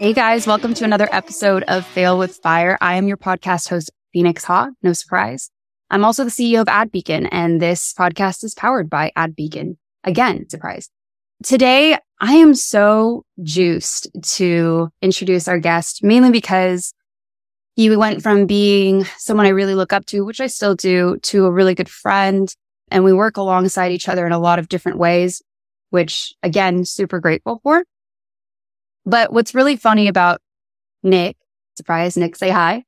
Hey guys, welcome to another episode of Fail with Fire. I am your podcast host, Phoenix Ha. No surprise. I'm also the CEO of AdBeacon, and this podcast is powered by AdBeacon. Again, surprise. Today, I am so juiced to introduce our guest, mainly because he went from being someone I really look up to, which I still do, to a really good friend. And we work alongside each other in a lot of different ways, which again, super grateful for. But what's really funny about Nick, surprise, Nick, say hi.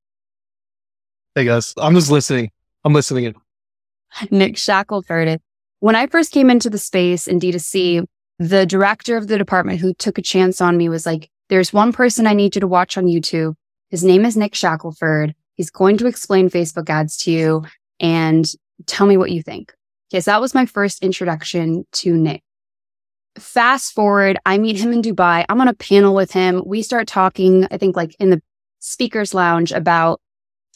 Hey guys, I'm just listening. I'm listening in. Nick Shackelford. When I first came into the space in D2C, the director of the department who took a chance on me was like, there's one person I need you to watch on YouTube. His name is Nick Shackelford. He's going to explain Facebook ads to you and tell me what you think. Yes, that was my first introduction to Nick. Fast forward, I meet him in Dubai. I'm on a panel with him. We start talking, I think like in the speakers lounge about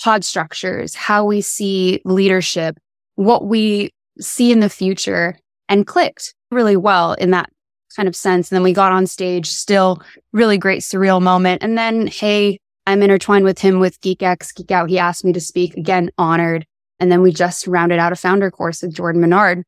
pod structures, how we see leadership, what we see in the future and clicked really well in that kind of sense. And then we got on stage, still really great surreal moment. And then, hey, I'm intertwined with him with GeekX, Geek Out. He asked me to speak again, honored. And then we just rounded out a founder course with Jordan Menard.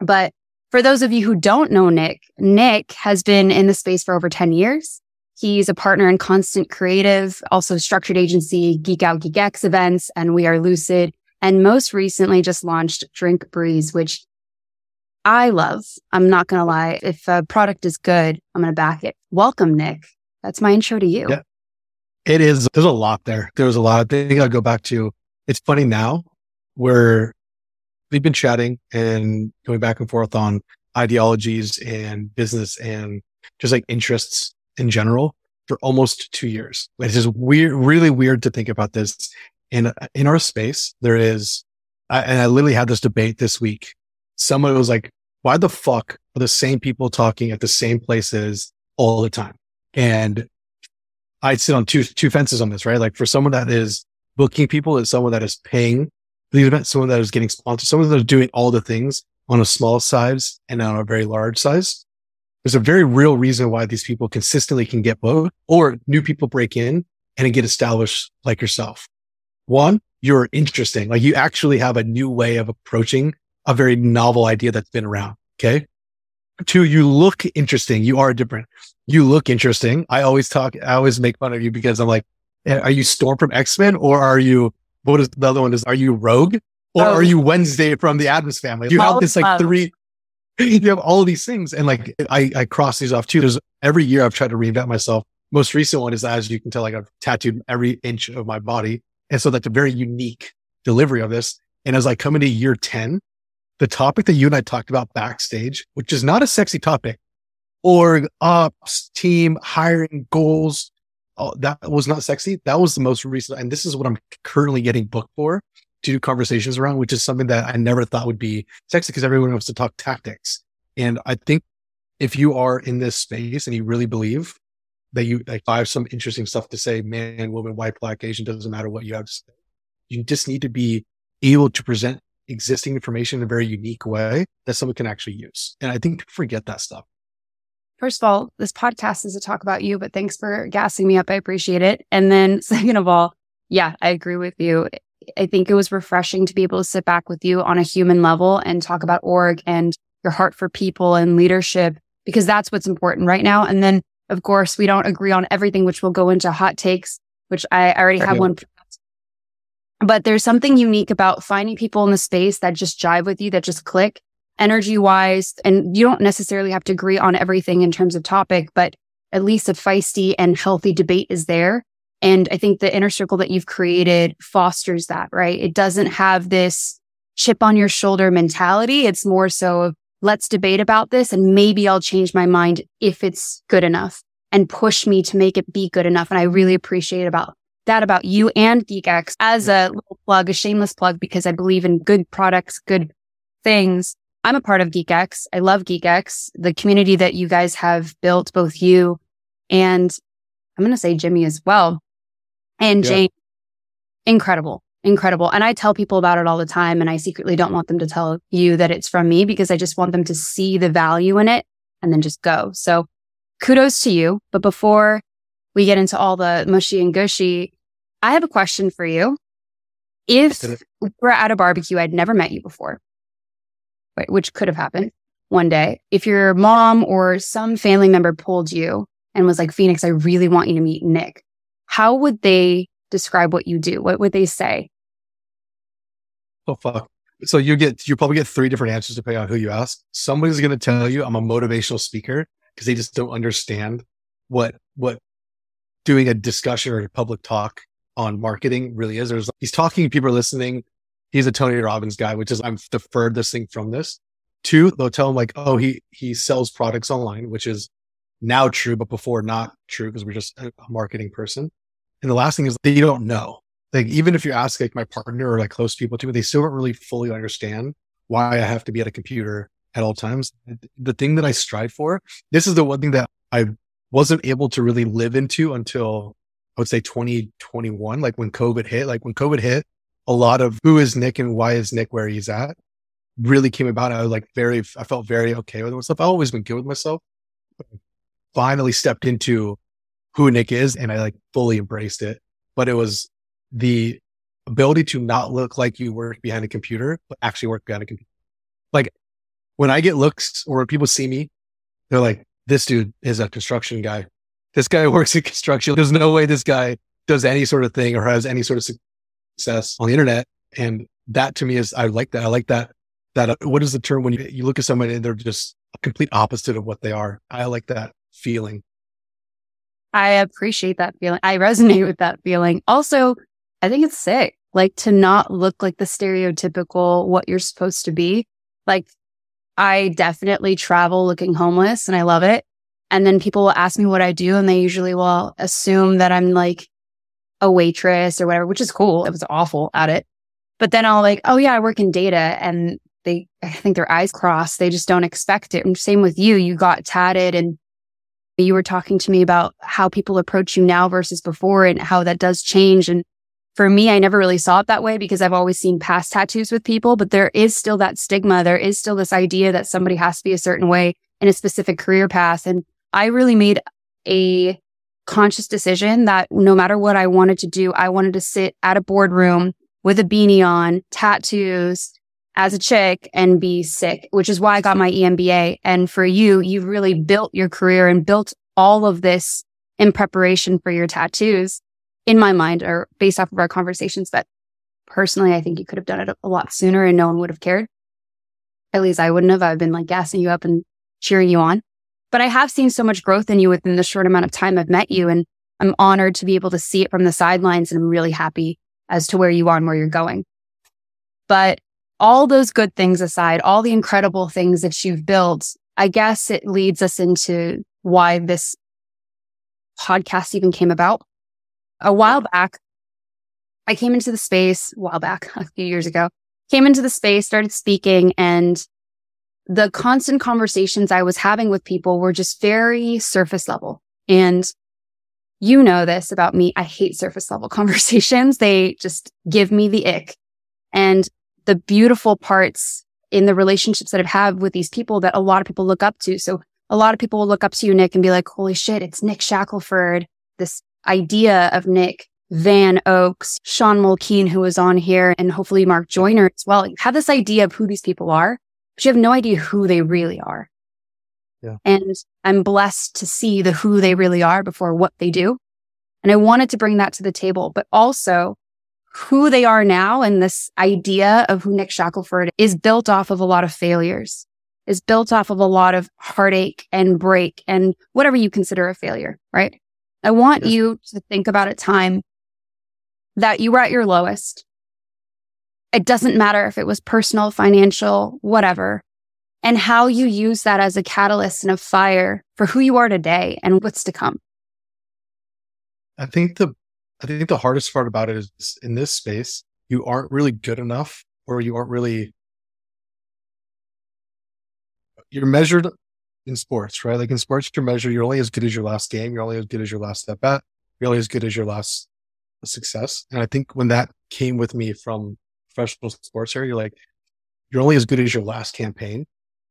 But for those of you who don't know Nick, Nick has been in the space for over 10 years. He's a partner in Konstant Kreative, also structured agency, Geek Out GeekX events, and We Are Lucid. And most recently just launched Drink Breeze, which I love. I'm not going to lie. If a product is good, I'm going to back it. Welcome, Nick. That's my intro to you. Yeah. It is. There's a lot there. There's a lot. I think I'll go back to it's funny now where we've been chatting and going back and forth on ideologies and business and just like interests in general for almost two years. It's just weird, really weird to think about this. In, uh, in our space, there is, I, and I literally had this debate this week. Someone was like, why the fuck are the same people talking at the same places all the time? And I'd sit on two, two fences on this, right? Like for someone that is booking people is someone that is paying the event, someone that is getting sponsored, someone that is doing all the things on a small size and on a very large size. There's a very real reason why these people consistently can get both or new people break in and get established like yourself. One, you're interesting. Like you actually have a new way of approaching a very novel idea that's been around. Okay. Two, you look interesting. You are different. You look interesting. I always talk, I always make fun of you because I'm like, are you Storm from X-Men or are you, what is the other one is, are you Rogue or oh. are you Wednesday from the Addams family? You have this like three, you have all of these things. And like, I, I cross these off too. There's every year I've tried to reinvent myself. Most recent one is, as you can tell, like I've tattooed every inch of my body. And so that's a very unique delivery of this. And as I come into year 10, the topic that you and I talked about backstage, which is not a sexy topic, org, ops, team, hiring, goals, oh, that was not sexy. That was the most recent. And this is what I'm currently getting booked for to do conversations around, which is something that I never thought would be sexy because everyone wants to talk tactics. And I think if you are in this space and you really believe that you like I have some interesting stuff to say, man, woman, white, black, Asian, doesn't matter what you have to say. You just need to be able to present existing information in a very unique way that someone can actually use. And I think forget that stuff. First of all, this podcast is to talk about you, but thanks for gassing me up. I appreciate it. And then second of all, yeah, I agree with you. I think it was refreshing to be able to sit back with you on a human level and talk about org and your heart for people and leadership, because that's what's important right now. And then, of course, we don't agree on everything, which will go into hot takes, which I already have one. But there's something unique about finding people in the space that just jive with you, that just click energy wise. And you don't necessarily have to agree on everything in terms of topic, but at least a feisty and healthy debate is there. And I think the inner circle that you've created fosters that, right? It doesn't have this chip on your shoulder mentality. It's more so of let's debate about this and maybe I'll change my mind if it's good enough and push me to make it be good enough. And I really appreciate about that about you and GeekX as a little plug, a shameless plug, because I believe in good products, good things. I'm a part of GeekX. I love GeekX, the community that you guys have built, both you and I'm going to say Jimmy as well. And yeah. Jane, incredible, incredible. And I tell people about it all the time. And I secretly don't want them to tell you that it's from me because I just want them to see the value in it and then just go. So kudos to you. But before we get into all the mushy and gushy. I have a question for you. If we're at a barbecue, I'd never met you before, which could have happened one day. If your mom or some family member pulled you and was like, Phoenix, I really want you to meet Nick, how would they describe what you do? What would they say? Oh, fuck. So you get, you probably get three different answers depending on who you ask. Somebody's going to tell you I'm a motivational speaker because they just don't understand what, what doing a discussion or a public talk on marketing really is. There's, he's talking, people are listening. He's a Tony Robbins guy, which is, I'm the furthest thing from this. Two, they'll tell him like, oh, he, he sells products online, which is now true, but before not true because we're just a marketing person. And the last thing is they don't know. Like, even if you ask like my partner or like close people to it, they still don't really fully understand why I have to be at a computer at all times. The thing that I strive for, this is the one thing that I wasn't able to really live into until I would say 2021, like when COVID hit, like when COVID hit, a lot of who is Nick and why is Nick where he's at really came about. I was like very, I felt very okay with myself. I've always been good with myself. Finally stepped into who Nick is and I like fully embraced it. But it was the ability to not look like you work behind a computer, but actually work behind a computer. Like when I get looks or when people see me, they're like, this dude is a construction guy. This guy works in construction. There's no way this guy does any sort of thing or has any sort of success on the internet. And that to me is, I like that. I like that. That, uh, what is the term when you, you look at somebody and they're just a complete opposite of what they are? I like that feeling. I appreciate that feeling. I resonate with that feeling. Also, I think it's sick, like to not look like the stereotypical what you're supposed to be. Like I definitely travel looking homeless and I love it. And then people will ask me what I do and they usually will assume that I'm like a waitress or whatever, which is cool. It was awful at it. But then I'll like, oh yeah, I work in data and they, I think their eyes cross. They just don't expect it. And same with you. You got tatted and you were talking to me about how people approach you now versus before and how that does change. And for me, I never really saw it that way because I've always seen past tattoos with people, but there is still that stigma. There is still this idea that somebody has to be a certain way in a specific career path. And I really made a conscious decision that no matter what I wanted to do, I wanted to sit at a boardroom with a beanie on, tattoos as a chick and be sick, which is why I got my EMBA. And for you, you've really built your career and built all of this in preparation for your tattoos in my mind or based off of our conversations. But personally, I think you could have done it a lot sooner and no one would have cared. At least I wouldn't have. I've been like gassing you up and cheering you on. But I have seen so much growth in you within the short amount of time I've met you. And I'm honored to be able to see it from the sidelines. And I'm really happy as to where you are and where you're going. But all those good things aside, all the incredible things that you've built, I guess it leads us into why this podcast even came about a while back, I came into the space a while back, a few years ago, came into the space, started speaking and the constant conversations I was having with people were just very surface level. And you know this about me. I hate surface level conversations. They just give me the ick. And the beautiful parts in the relationships that I've had with these people that a lot of people look up to. So a lot of people will look up to you, Nick, and be like, holy shit, it's Nick Shackelford, this idea of Nick Van Oaks, Sean Mulkeen, who was on here, and hopefully Mark Joyner as well. You have this idea of who these people are, but you have no idea who they really are. Yeah. And I'm blessed to see the who they really are before what they do. And I wanted to bring that to the table, but also who they are now and this idea of who Nick Shackelford is built off of a lot of failures, is built off of a lot of heartache and break and whatever you consider a failure, right? I want yes. you to think about a time that you were at your lowest. It doesn't matter if it was personal, financial, whatever, and how you use that as a catalyst and a fire for who you are today and what's to come. I think the I think the hardest part about it is in this space, you aren't really good enough or you aren't really you're measured in sports, right? Like in sports, you're measured, you're only as good as your last game. You're only as good as your last step at. You're only as good as your last success. And I think when that came with me from professional sports area, you're like, you're only as good as your last campaign.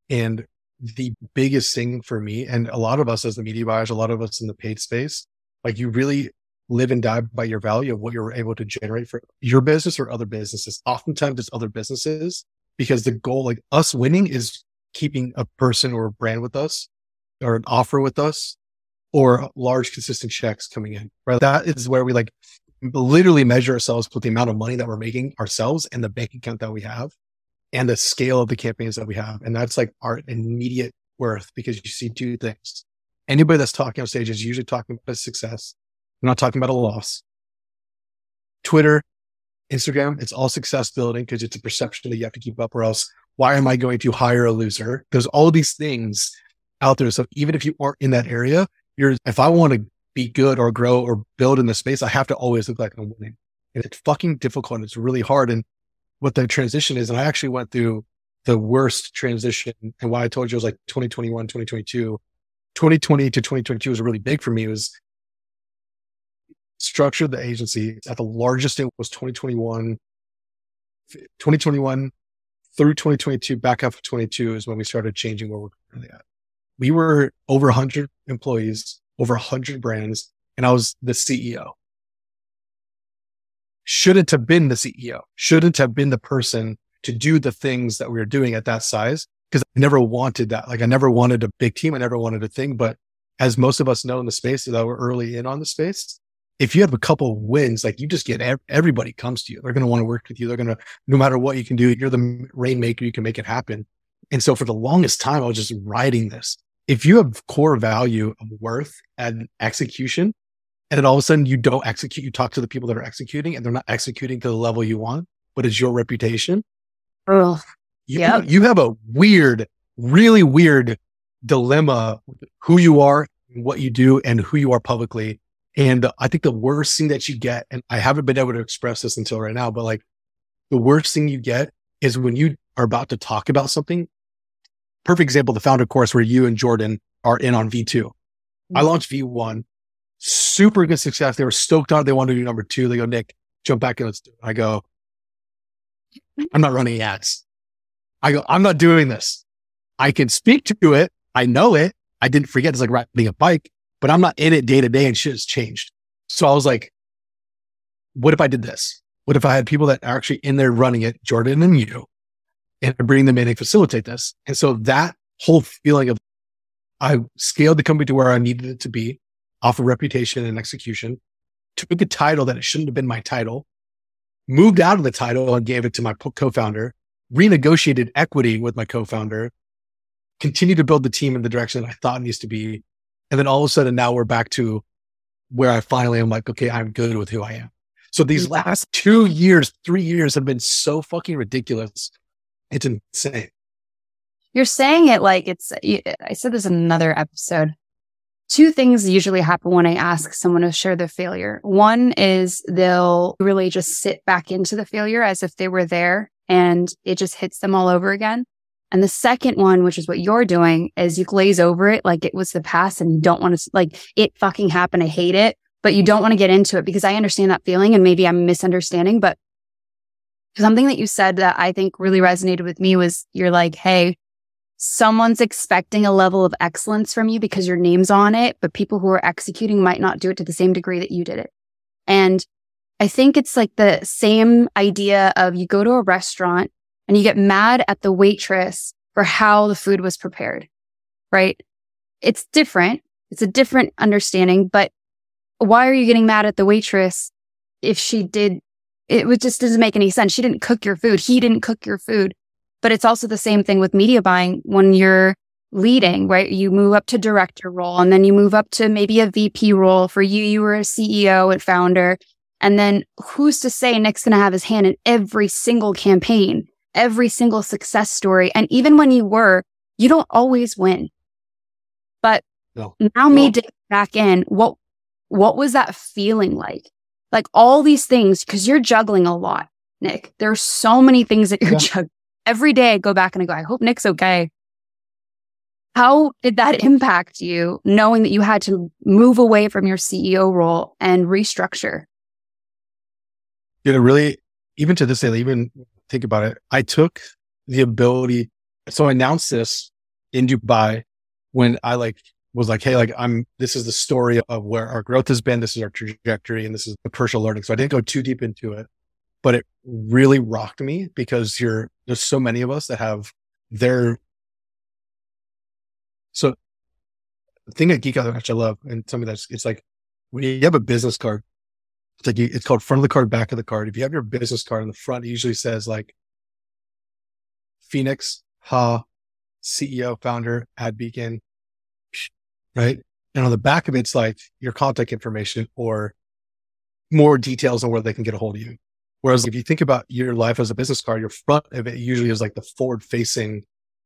And the biggest thing for me, and a lot of us as the media buyers, a lot of us in the paid space, Like you really live and die by your value of what you're able to generate for your business or other businesses. Oftentimes it's other businesses because the goal, like us winning is keeping a person or a brand with us or an offer with us or large consistent checks coming in, right? That is where we like literally measure ourselves with the amount of money that we're making ourselves and the bank account that we have and the scale of the campaigns that we have. And that's like our immediate worth because you see two things. Anybody that's talking on stage is usually talking about a success. They're not talking about a loss. Twitter, Instagram, it's all success building because it's a perception that you have to keep up or else why am I going to hire a loser? There's all these things out there. So even if you aren't in that area, you're, if I want to be good or grow or build in the space, I have to always look like I'm winning. And it's fucking difficult. It's really hard. And what the transition is, and I actually went through the worst transition and why I told you it was like 2021, 2022, 2020 to 2022 was really big for me. It was structured the agency at the largest it was 2021, 2021 through 2022, back half of 22 is when we started changing where we're currently at. We were over 100 employees, over 100 brands, and I was the CEO. Shouldn't have been the CEO, shouldn't have been the person to do the things that we were doing at that size because I never wanted that. Like I never wanted a big team. I never wanted a thing. But as most of us know in the space that we're early in on the space, if you have a couple wins, like you just get everybody comes to you. They're going to want to work with you. They're going to, no matter what you can do, you're the rainmaker. You can make it happen. And so for the longest time, I was just riding this. If you have core value of worth and execution, and then all of a sudden you don't execute, you talk to the people that are executing and they're not executing to the level you want, but it's your reputation. Oh, you, yep. you have a weird, really weird dilemma who you are, what you do, and who you are publicly and I think the worst thing that you get, and I haven't been able to express this until right now, but like the worst thing you get is when you are about to talk about something. Perfect example, the founder course where you and Jordan are in on V2. Mm-hmm. I launched V1, super good success. They were stoked on it. They wanted to do number two. They go, Nick, jump back in. Let's do it. I go, I'm not running ads. I go, I'm not doing this. I can speak to it. I know it. I didn't forget. It's like riding a bike but I'm not in it day to day and shit has changed. So I was like, what if I did this? What if I had people that are actually in there running it, Jordan and you, and I bring them in and facilitate this? And so that whole feeling of I scaled the company to where I needed it to be off of reputation and execution, took a title that it shouldn't have been my title, moved out of the title and gave it to my co-founder, renegotiated equity with my co-founder, continued to build the team in the direction I thought needs to be, and then all of a sudden now we're back to where I finally am like, okay, I'm good with who I am. So these last two years, three years have been so fucking ridiculous. It's insane. You're saying it like it's, I said this in another episode. Two things usually happen when I ask someone to share their failure. One is they'll really just sit back into the failure as if they were there and it just hits them all over again. And the second one, which is what you're doing, is you glaze over it like it was the past and you don't want to, like, it fucking happened. I hate it, but you don't want to get into it because I understand that feeling and maybe I'm misunderstanding. But something that you said that I think really resonated with me was you're like, hey, someone's expecting a level of excellence from you because your name's on it, but people who are executing might not do it to the same degree that you did it. And I think it's like the same idea of you go to a restaurant and you get mad at the waitress for how the food was prepared, right? It's different. It's a different understanding, but why are you getting mad at the waitress if she did? It just doesn't make any sense. She didn't cook your food. He didn't cook your food. But it's also the same thing with media buying when you're leading, right? You move up to director role and then you move up to maybe a VP role. For you, you were a CEO and founder. And then who's to say Nick's going to have his hand in every single campaign? every single success story. And even when you were, you don't always win. But no. now no. me dig back in, what, what was that feeling like? Like all these things, cause you're juggling a lot, Nick. There's so many things that you're yeah. juggling. Every day I go back and I go, I hope Nick's okay. How did that impact you knowing that you had to move away from your CEO role and restructure? You know, really, even to this day, even think about it. I took the ability. So I announced this in Dubai when I like was like, Hey, like I'm, this is the story of where our growth has been. This is our trajectory and this is the personal learning. So I didn't go too deep into it, but it really rocked me because you're, there's so many of us that have their, so the thing at Geek Out which I love and something that's, it's like when you have a business card, it's like, it's called front of the card, back of the card. If you have your business card on the front, it usually says like Phoenix, Ha, CEO, founder, Ad Beacon, right? And on the back of it's like your contact information or more details on where they can get a hold of you. Whereas if you think about your life as a business card, your front of it usually is like the forward facing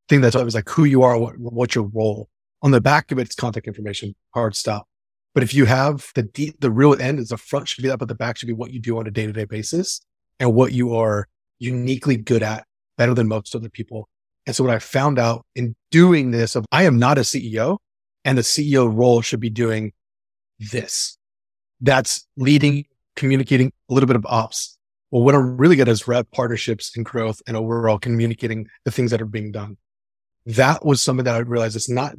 thing that's always like who you are, what, what's your role. On the back of it, it's contact information, hard stop. But if you have the deep, the real end is the front should be that, but the back should be what you do on a day to day basis and what you are uniquely good at better than most other people. And so what I found out in doing this of I am not a CEO and the CEO role should be doing this. That's leading, communicating a little bit of ops. Well, what I'm really good at is rep partnerships and growth and overall communicating the things that are being done. That was something that I realized it's not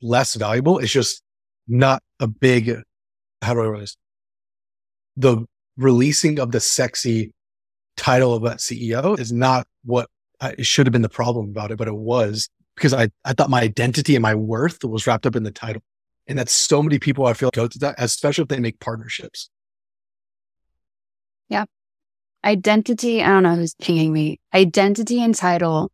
less valuable. It's just not a big, how do I realize the releasing of the sexy title of that CEO is not what I, it should have been the problem about it, but it was because I, I thought my identity and my worth was wrapped up in the title. And that's so many people I feel go to that, especially if they make partnerships. Yeah. Identity, I don't know who's pinging me. Identity and title,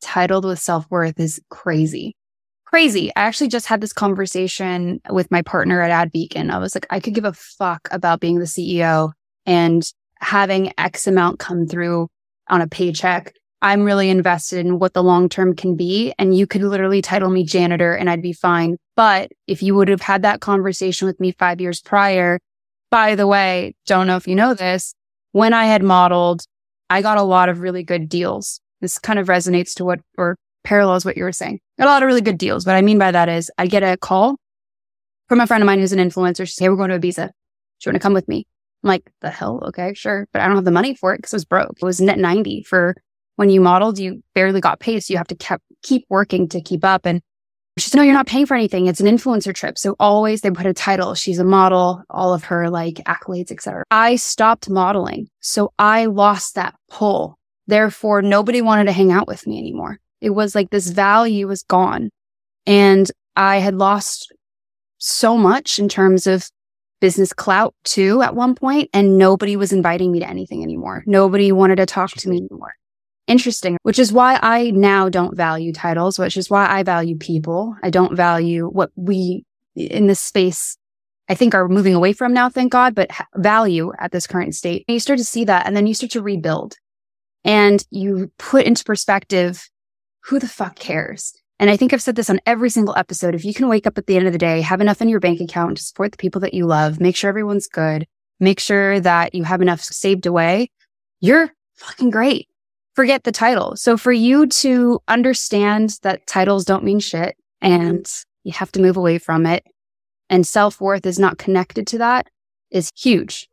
titled with self worth is crazy. Crazy. I actually just had this conversation with my partner at Ad Beacon. I was like, I could give a fuck about being the CEO and having X amount come through on a paycheck I'm really invested in what the long term can be. And you could literally title me janitor and I'd be fine. But if you would have had that conversation with me five years prior, by the way, don't know if you know this, when I had modeled, I got a lot of really good deals. This kind of resonates to what or parallels what you were saying. Got a lot of really good deals. What I mean by that is I get a call from a friend of mine who's an influencer. She says, Hey, we're going to Ibiza. Do you want to come with me? I'm like, the hell? Okay, sure. But I don't have the money for it because I was broke. It was net 90 for when you modeled, you barely got paid. So you have to kept, keep working to keep up. And she said, no, you're not paying for anything. It's an influencer trip. So always they put a title. She's a model, all of her like accolades, etc. I stopped modeling. So I lost that pull. Therefore, nobody wanted to hang out with me anymore. It was like this value was gone. And I had lost so much in terms of business clout too at one point, and nobody was inviting me to anything anymore. Nobody wanted to talk to me anymore interesting, which is why I now don't value titles, which is why I value people. I don't value what we in this space, I think are moving away from now, thank God, but value at this current state. And you start to see that and then you start to rebuild and you put into perspective who the fuck cares? And I think I've said this on every single episode. If you can wake up at the end of the day, have enough in your bank account to support the people that you love, make sure everyone's good, make sure that you have enough saved away, you're fucking great forget the title. So for you to understand that titles don't mean shit and you have to move away from it and self worth is not connected to that is huge.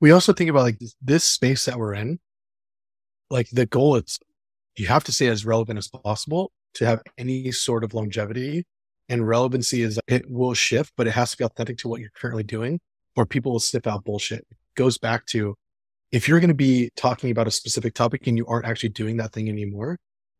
We also think about like this space that we're in. Like the goal is you have to stay as relevant as possible to have any sort of longevity and relevancy is it will shift, but it has to be authentic to what you're currently doing or people will sniff out bullshit. It goes back to if you're going to be talking about a specific topic and you aren't actually doing that thing anymore,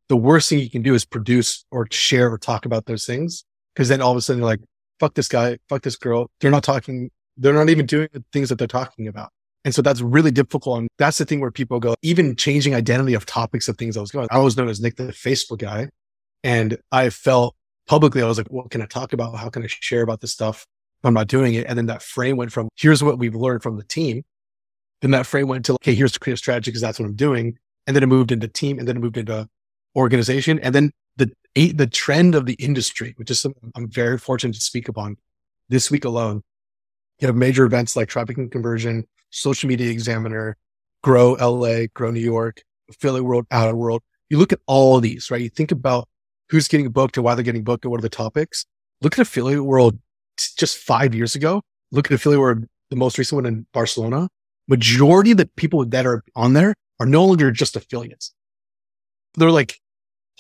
the worst thing you can do is produce or share or talk about those things. Cause then all of a sudden you're like, fuck this guy, fuck this girl. They're not talking. They're not even doing the things that they're talking about. And so that's really difficult. And that's the thing where people go, even changing identity of topics of things I was going. I was known as Nick, the Facebook guy. And I felt publicly, I was like, what can I talk about? How can I share about this stuff? I'm not doing it. And then that frame went from here's what we've learned from the team then that frame went to, okay, here's the creative strategy because that's what I'm doing. And then it moved into team and then it moved into organization. And then the, the trend of the industry, which is something I'm very fortunate to speak upon this week alone. You have major events like Traffic and Conversion, Social Media Examiner, Grow LA, Grow New York, Affiliate World, Outer World. You look at all of these, right? You think about who's getting booked and why they're getting booked and what are the topics. Look at Affiliate World just five years ago. Look at Affiliate World, the most recent one in Barcelona majority of the people that are on there are no longer just affiliates. They're like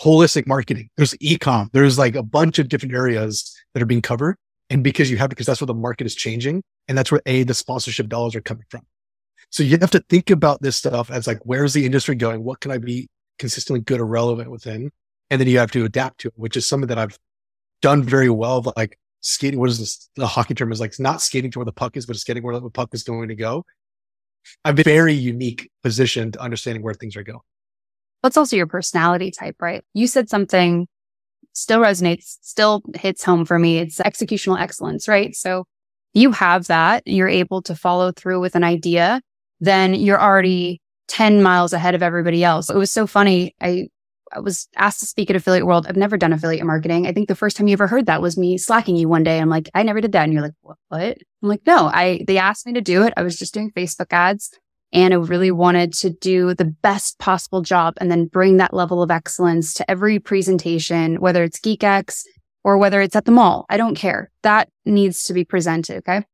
holistic marketing. There's ecom. There's like a bunch of different areas that are being covered. And because you have, because that's where the market is changing. And that's where A, the sponsorship dollars are coming from. So you have to think about this stuff as like, where's the industry going? What can I be consistently good or relevant within? And then you have to adapt to it, which is something that I've done very well. Like skating, what is this? The hockey term is like, it's not skating to where the puck is, but it's skating where the puck is going to go. Been very unique position to understanding where things are going. That's also your personality type, right? You said something still resonates, still hits home for me. It's executional excellence, right? So you have that, you're able to follow through with an idea, then you're already 10 miles ahead of everybody else. It was so funny. I I was asked to speak at Affiliate World. I've never done affiliate marketing. I think the first time you ever heard that was me slacking you one day. I'm like, I never did that. And you're like, what? I'm like, no, I, they asked me to do it. I was just doing Facebook ads and I really wanted to do the best possible job and then bring that level of excellence to every presentation, whether it's GeekX or whether it's at the mall. I don't care. That needs to be presented. Okay.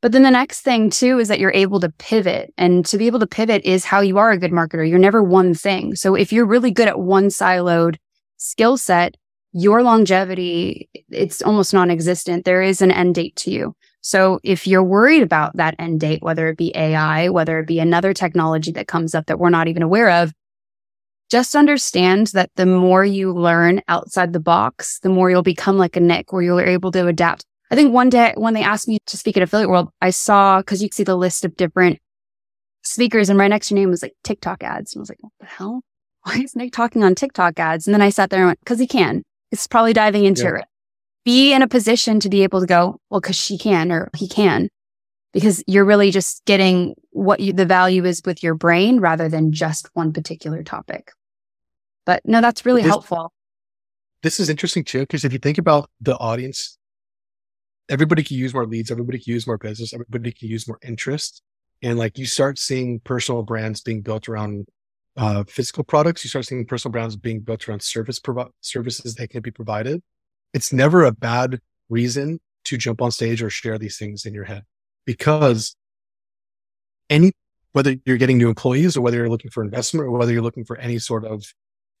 But then the next thing too is that you're able to pivot and to be able to pivot is how you are a good marketer. You're never one thing. So if you're really good at one siloed skill set, your longevity, it's almost non-existent. There is an end date to you. So if you're worried about that end date, whether it be AI, whether it be another technology that comes up that we're not even aware of, just understand that the more you learn outside the box, the more you'll become like a Nick where you're able to adapt. I think one day when they asked me to speak at Affiliate World, I saw, cause you see the list of different speakers and right next to your name was like TikTok ads. And I was like, what the hell? Why is Nick talking on TikTok ads? And then I sat there and went, cause he can. It's probably diving into yeah. it be in a position to be able to go, well, cause she can or he can, because you're really just getting what you, the value is with your brain rather than just one particular topic. But no, that's really this, helpful. This is interesting too, because if you think about the audience, everybody can use more leads, everybody can use more business, everybody can use more interest. And like you start seeing personal brands being built around uh, physical products, you start seeing personal brands being built around service provi- services that can be provided it's never a bad reason to jump on stage or share these things in your head because any, whether you're getting new employees or whether you're looking for investment or whether you're looking for any sort of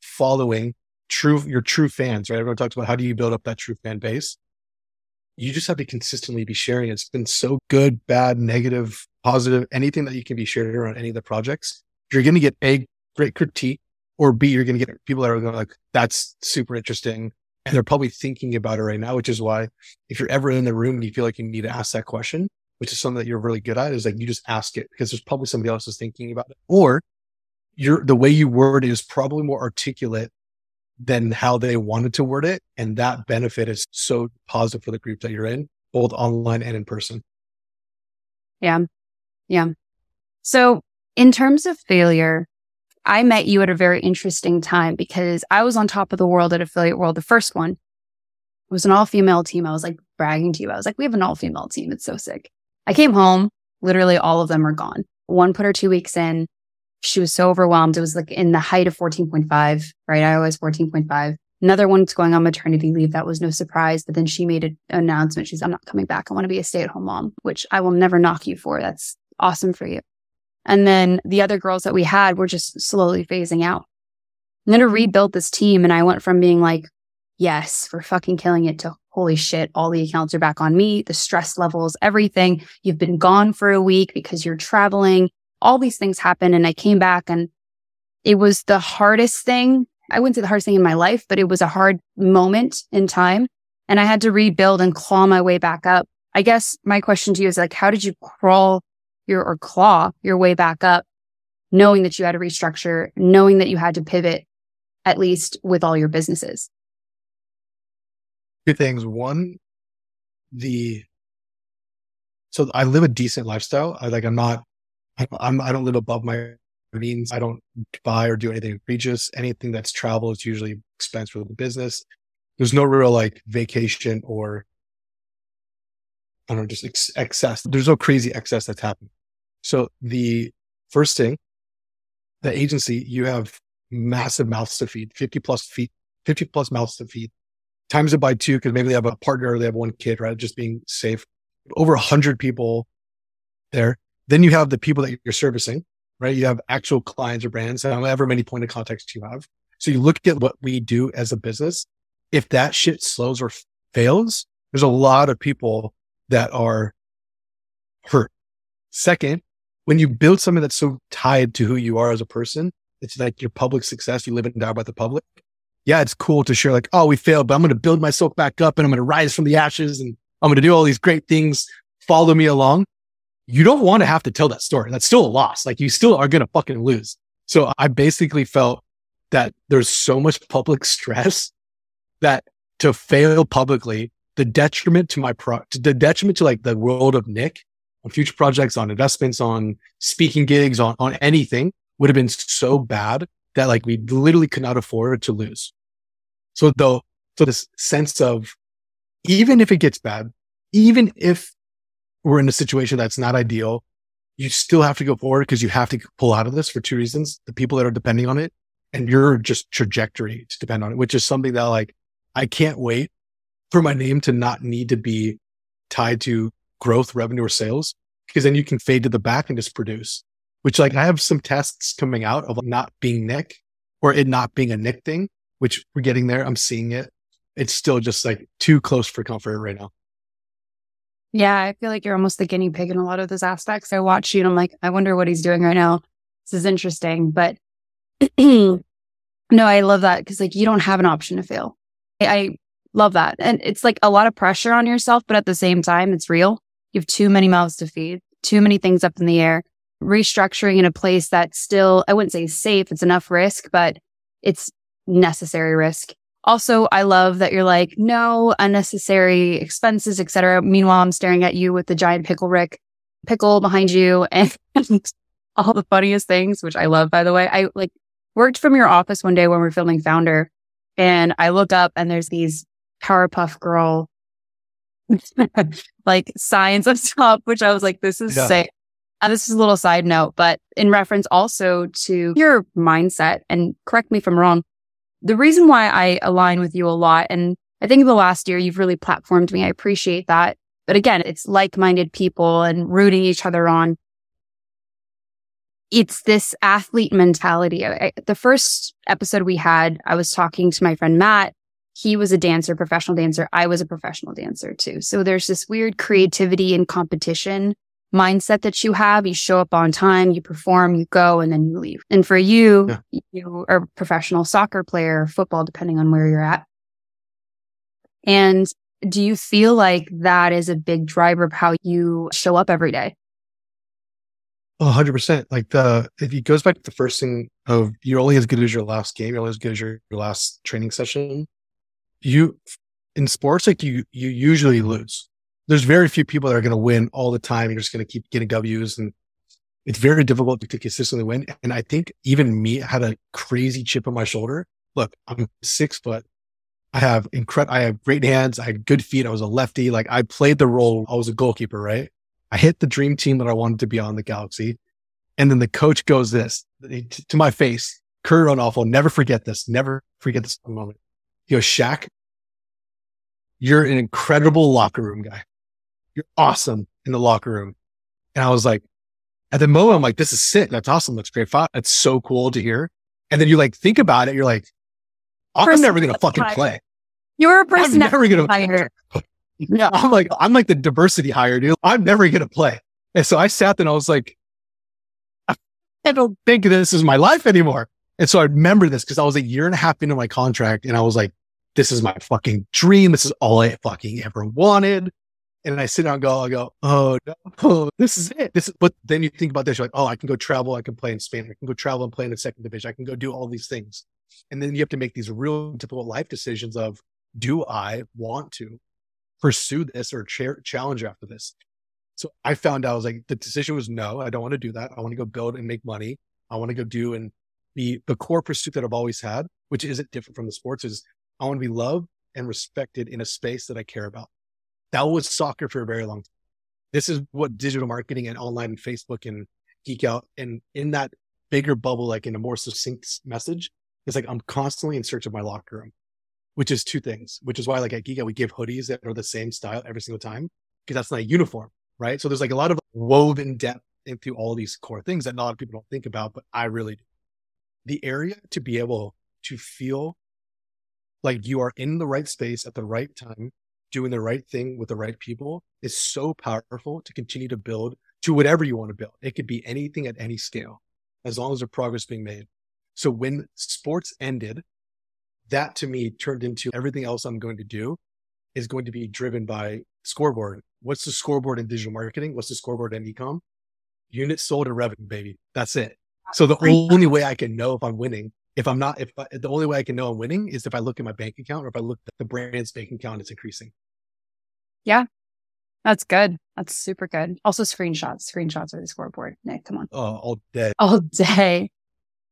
following true, your true fans, right? Everyone talks about how do you build up that true fan base? You just have to consistently be sharing. It's been so good, bad, negative, positive, anything that you can be sharing around any of the projects. You're going to get a great critique or B, you're going to get people that are going like, that's super interesting and they're probably thinking about it right now, which is why if you're ever in the room and you feel like you need to ask that question, which is something that you're really good at, is like you just ask it because there's probably somebody else is thinking about it. Or you're the way you word it is probably more articulate than how they wanted to word it. And that benefit is so positive for the group that you're in, both online and in person. Yeah. Yeah. So in terms of failure, I met you at a very interesting time because I was on top of the world at Affiliate World, the first one. It was an all female team. I was like bragging to you. I was like, we have an all female team. It's so sick. I came home. Literally all of them are gone. One put her two weeks in. She was so overwhelmed. It was like in the height of 14.5, right? I was 14.5. Another one's going on maternity leave. That was no surprise. But then she made an announcement. She's, I'm not coming back. I want to be a stay at home mom, which I will never knock you for. That's awesome for you. And then the other girls that we had were just slowly phasing out. I'm going to rebuild this team. And I went from being like, yes, we're fucking killing it to holy shit, all the accounts are back on me, the stress levels, everything. You've been gone for a week because you're traveling. All these things happen. And I came back and it was the hardest thing. I wouldn't say the hardest thing in my life, but it was a hard moment in time. And I had to rebuild and claw my way back up. I guess my question to you is like, how did you crawl your or claw your way back up, knowing that you had to restructure, knowing that you had to pivot, at least with all your businesses? Two things. One, the so I live a decent lifestyle. I like I'm not I'm I don't live above my means. I don't buy or do anything egregious. Anything that's travel is usually expense for the business. There's no real like vacation or I don't know, just ex- excess. There's no crazy excess that's happening. So the first thing, the agency, you have massive mouths to feed, 50 plus feet, 50 plus mouths to feed. Times it by two, because maybe they have a partner or they have one kid, right? Just being safe. Over a hundred people there. Then you have the people that you're servicing, right? You have actual clients or brands, however many point of contacts you have. So you look at what we do as a business. If that shit slows or fails, There's a lot of people that are hurt. Second, when you build something that's so tied to who you are as a person, it's like your public success. You live and die by the public. Yeah, it's cool to share like, oh, we failed, but I'm going to build myself back up and I'm going to rise from the ashes and I'm going to do all these great things. Follow me along. You don't want to have to tell that story. That's still a loss. Like you still are going to fucking lose. So I basically felt that there's so much public stress that to fail publicly, the detriment to my pro, the detriment to like the world of Nick on future projects, on investments, on speaking gigs, on, on anything would have been so bad that like we literally could not afford to lose. So though, so this sense of even if it gets bad, even if we're in a situation that's not ideal, you still have to go forward because you have to pull out of this for two reasons. The people that are depending on it and your just trajectory to depend on it, which is something that like I can't wait for my name to not need to be tied to growth, revenue, or sales, because then you can fade to the back and just produce. Which like I have some tests coming out of not being Nick or it not being a Nick thing, which we're getting there. I'm seeing it. It's still just like too close for comfort right now. Yeah, I feel like you're almost the guinea pig in a lot of those aspects. I watch you and I'm like, I wonder what he's doing right now. This is interesting. But no, I love that because like you don't have an option to fail. I love that. And it's like a lot of pressure on yourself, but at the same time, it's real. You have too many mouths to feed, too many things up in the air. Restructuring in a place that's still, I wouldn't say safe, it's enough risk, but it's necessary risk. Also, I love that you're like, no unnecessary expenses, etc. Meanwhile, I'm staring at you with the giant pickle Rick pickle behind you and all the funniest things, which I love, by the way. I like worked from your office one day when we are filming Founder and I look up and there's these Powerpuff Girl like signs up top, which I was like, this is yeah. sick. Uh, this is a little side note, but in reference also to your mindset, and correct me if I'm wrong, the reason why I align with you a lot, and I think in the last year you've really platformed me. I appreciate that. But again, it's like minded people and rooting each other on. It's this athlete mentality. I, the first episode we had, I was talking to my friend Matt, he was a dancer, professional dancer. I was a professional dancer too. So there's this weird creativity and competition mindset that you have. You show up on time, you perform, you go, and then you leave. And for you, yeah. you are a professional soccer player, football, depending on where you're at. And do you feel like that is a big driver of how you show up every day? Oh, 100%. Like the, if it goes back to the first thing of you're only as good as your last game, you're only as good as your, your last training session you in sports, like you, you usually lose. There's very few people that are going to win all the time. You're just going to keep getting W's and it's very difficult to consistently win. And I think even me had a crazy chip on my shoulder. Look, I'm six foot. I have incredible, I have great hands. I had good feet. I was a lefty. Like I played the role. I was a goalkeeper, right? I hit the dream team that I wanted to be on the galaxy. And then the coach goes this eh, to my face, Kurt Runoff. I'll never forget this. Never forget this moment. He goes, Shaq, you're an incredible locker room guy. You're awesome in the locker room. And I was like, at the moment, I'm like, this is sick. That's awesome. That's great. That's so cool to hear. And then you like think about it. You're like, I'm never going to fucking play. You're a person I'm never going to hire. Yeah. I'm like, I'm like the diversity hire, dude. I'm never going to play. And so I sat there and I was like, I don't think this is my life anymore. And so I remember this because I was a year and a half into my contract and I was like, this is my fucking dream. This is all I fucking ever wanted. And I sit down and go, I go, oh no, this is it. This is, but then you think about this, you're like, oh, I can go travel. I can play in Spain. I can go travel and play in the second division. I can go do all these things. And then you have to make these real difficult life decisions of, do I want to pursue this or cha- challenge after this? So I found out I was like, the decision was no, I don't want to do that. I want to go build and make money. I want to go do and be the core pursuit that I've always had, which isn't different from the sports is I want to be loved and respected in a space that I care about. That was soccer for a very long time. This is what digital marketing and online and Facebook and geek out and in that bigger bubble, like in a more succinct message, it's like I'm constantly in search of my locker room, which is two things, which is why like at Geek Out, we give hoodies that are the same style every single time because that's not a uniform, right? So there's like a lot of woven depth into all these core things that a lot of people don't think about, but I really do. The area to be able to feel like you are in the right space at the right time doing the right thing with the right people is so powerful to continue to build to whatever you want to build. It could be anything at any scale, as long as there's progress being made. So when sports ended, that to me turned into everything else I'm going to do is going to be driven by scoreboard. What's the scoreboard in digital marketing? What's the scoreboard in ecom? Units sold and revenue, baby. That's it. So the only way I can know if I'm winning, if I'm not, if I, the only way I can know I'm winning is if I look at my bank account or if I look at the brand's bank account, it's increasing. Yeah. That's good. That's super good. Also screenshots. Screenshots are the scoreboard. Nick, come on. Oh, all day. All day.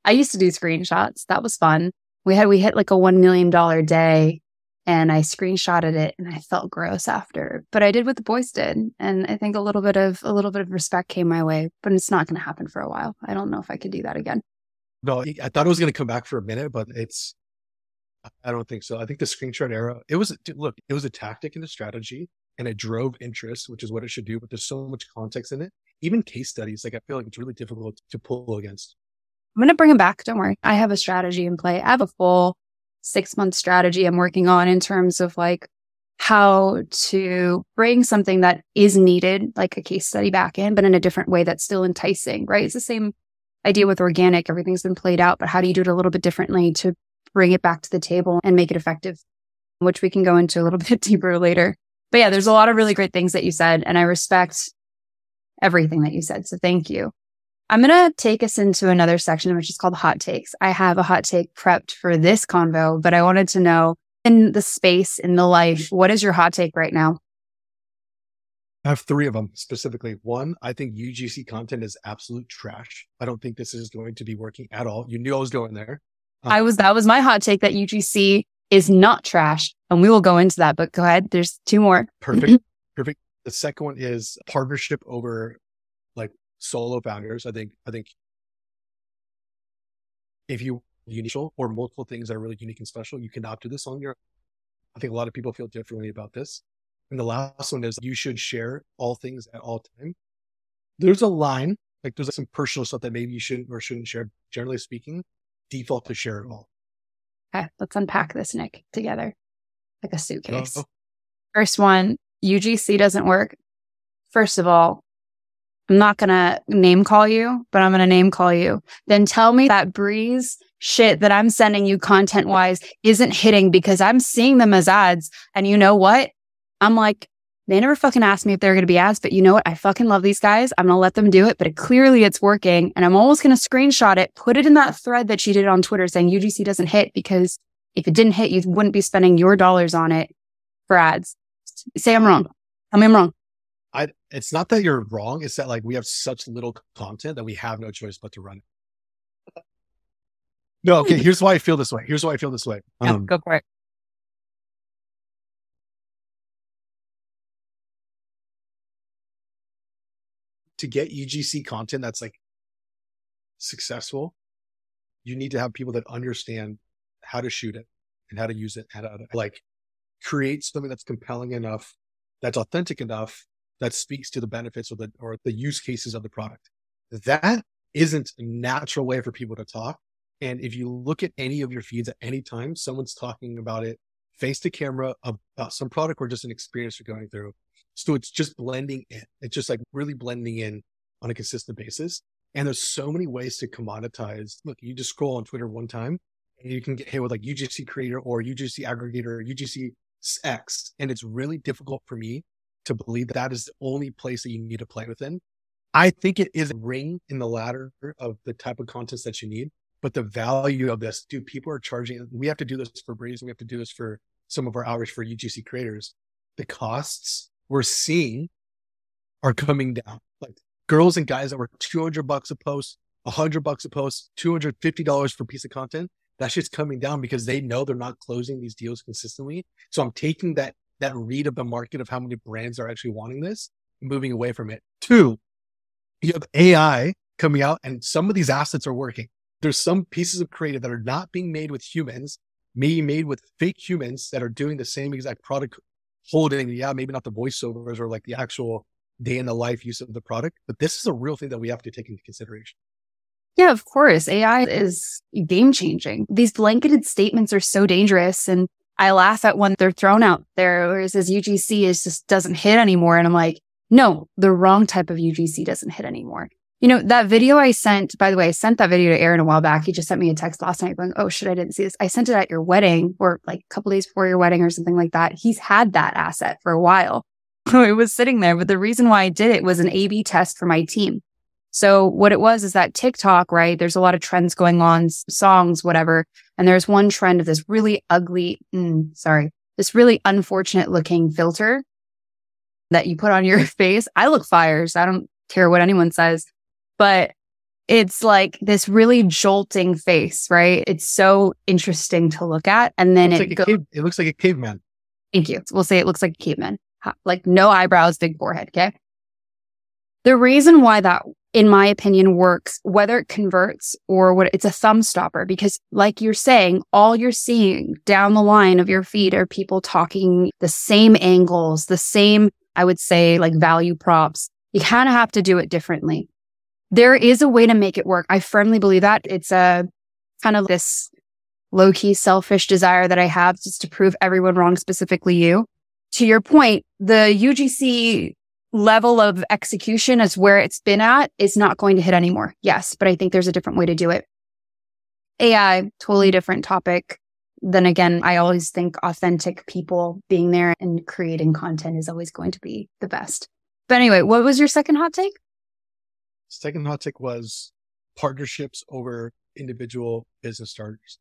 I used to do screenshots. That was fun. We had, we hit like a $1 million day and I screenshotted it and I felt gross after, but I did what the boys did. And I think a little bit of, a little bit of respect came my way, but it's not going to happen for a while. I don't know if I could do that again. No, I thought it was going to come back for a minute, but it's, I don't think so. I think the screenshot era, it was, look, it was a tactic and a strategy and it drove interest, which is what it should do. But there's so much context in it. Even case studies, like I feel like it's really difficult to pull against. I'm going to bring him back. Don't worry. I have a strategy in play. I have a full six month strategy I'm working on in terms of like how to bring something that is needed, like a case study back in, but in a different way that's still enticing, right? It's the same idea with organic. Everything's been played out, but how do you do it a little bit differently to bring it back to the table and make it effective, which we can go into a little bit deeper later. But yeah, there's a lot of really great things that you said, and I respect everything that you said. So thank you. I'm going to take us into another section, which is called hot takes. I have a hot take prepped for this convo, but I wanted to know in the space, in the life, what is your hot take right now? I have three of them specifically. One, I think UGC content is absolute trash. I don't think this is going to be working at all. You knew I was going there. Um, I was, that was my hot take that UGC is not trash. And we will go into that, but go ahead. There's two more. Perfect. Perfect. The second one is partnership over like solo founders. I think, I think if you unique or multiple things that are really unique and special, you cannot do this on your I think a lot of people feel differently about this. And the last one is you should share all things at all time. There's a line, like there's like some personal stuff that maybe you shouldn't or shouldn't share. Generally speaking, default to share it all. Okay, let's unpack this, Nick, together like a suitcase. Oh. First one, UGC doesn't work. First of all, I'm not going to name call you, but I'm going to name call you. Then tell me that breeze shit that I'm sending you content wise isn't hitting because I'm seeing them as ads. And you know what? I'm like, they never fucking asked me if they were going to be ads, but you know what? I fucking love these guys. I'm going to let them do it, but it, clearly it's working. And I'm almost going to screenshot it, put it in that thread that she did on Twitter saying UGC doesn't hit because if it didn't hit, you wouldn't be spending your dollars on it for ads. Say I'm wrong. Tell me I'm wrong. I, it's not that you're wrong. It's that like we have such little content that we have no choice but to run it. No, okay. Here's why I feel this way. Here's why I feel this way. Um, yeah, go for it. To get UGC content that's like successful, you need to have people that understand how to shoot it and how to use it, how to like create something that's compelling enough, that's authentic enough that speaks to the benefits or the or the use cases of the product. That isn't a natural way for people to talk. And if you look at any of your feeds at any time, someone's talking about it face to camera about some product or just an experience you're going through. So it's just blending in. It's just like really blending in on a consistent basis. And there's so many ways to commoditize. Look, you just scroll on Twitter one time and you can get hit with like UGC creator or UGC aggregator or UGC X. And it's really difficult for me to believe that, that is the only place that you need to play within. I think it is a ring in the ladder of the type of contents that you need. But the value of this, dude, people are charging. We have to do this for Breeze. We have to do this for some of our hours for UGC creators. The costs we're seeing are coming down. Like girls and guys that were 200 bucks a post, 100 bucks a post, $250 for a piece of content. That shit's coming down because they know they're not closing these deals consistently. So I'm taking that that read of the market of how many brands are actually wanting this, moving away from it. Two, you have AI coming out and some of these assets are working. There's some pieces of creative that are not being made with humans, maybe made with fake humans that are doing the same exact product holding. Yeah, maybe not the voiceovers or like the actual day in the life use of the product, but this is a real thing that we have to take into consideration. Yeah, of course. AI is game changing. These blanketed statements are so dangerous. And I laugh at when they're thrown out there where it says UGC is just doesn't hit anymore. And I'm like, no, the wrong type of UGC doesn't hit anymore. You know, that video I sent, by the way, I sent that video to Aaron a while back. He just sent me a text last night going, Oh, shit, I didn't see this. I sent it at your wedding or like a couple days before your wedding or something like that. He's had that asset for a while. it was sitting there. But the reason why I did it was an A B test for my team. So what it was is that TikTok, right? There's a lot of trends going on, songs, whatever. And there's one trend of this really ugly, mm, sorry, this really unfortunate looking filter that you put on your face. I look fires. I don't care what anyone says but it's like this really jolting face, right? It's so interesting to look at. And then it, it, like go- cave, it looks like a caveman. Thank you. We'll say it looks like a caveman, like no eyebrows, big forehead. Okay. The reason why that, in my opinion, works, whether it converts or what it's a thumb stopper, because like you're saying, all you're seeing down the line of your feed are people talking the same angles, the same, I would say, like value props. You kind of have to do it differently there is a way to make it work. I firmly believe that. It's a kind of this low key selfish desire that I have just to prove everyone wrong, specifically you. To your point, the UGC level of execution is where it's been at is not going to hit anymore. Yes, but I think there's a different way to do it. AI, totally different topic. Then again, I always think authentic people being there and creating content is always going to be the best. But anyway, what was your second hot take? Second hot take was partnerships over individual business starters.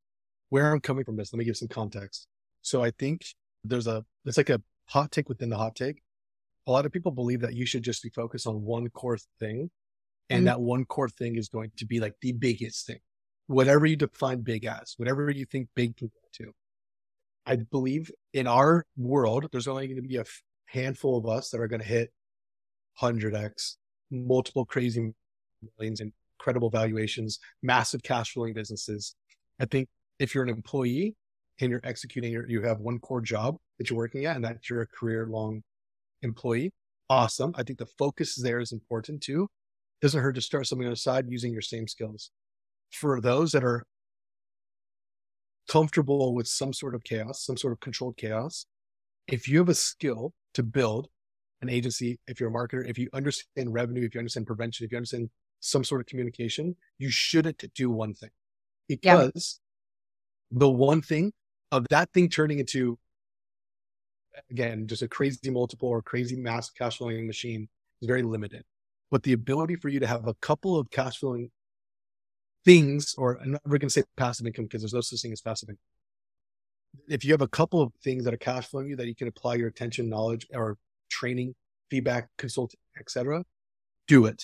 Where I'm coming from this, let me give some context. So I think there's a, it's like a hot take within the hot take. A lot of people believe that you should just be focused on one core thing. And mm-hmm. that one core thing is going to be like the biggest thing, whatever you define big as, whatever you think big can go to. I believe in our world, there's only going to be a handful of us that are going to hit 100x, multiple crazy millions, and incredible valuations, massive cash flowing businesses. I think if you're an employee and you're executing you have one core job that you're working at and that you're a career long employee, awesome. I think the focus there is important too. Doesn't hurt to start something on the side using your same skills. For those that are comfortable with some sort of chaos, some sort of controlled chaos, if you have a skill to build an agency, if you're a marketer, if you understand revenue, if you understand prevention, if you understand some sort of communication, you shouldn't do one thing because yeah. the one thing of that thing turning into, again, just a crazy multiple or crazy mass cash flowing machine is very limited. But the ability for you to have a couple of cash flowing things, or I'm never going to say passive income because there's no such thing as passive income. If you have a couple of things that are cash flowing you that you can apply your attention, knowledge, or training, feedback, consulting, etc., do it.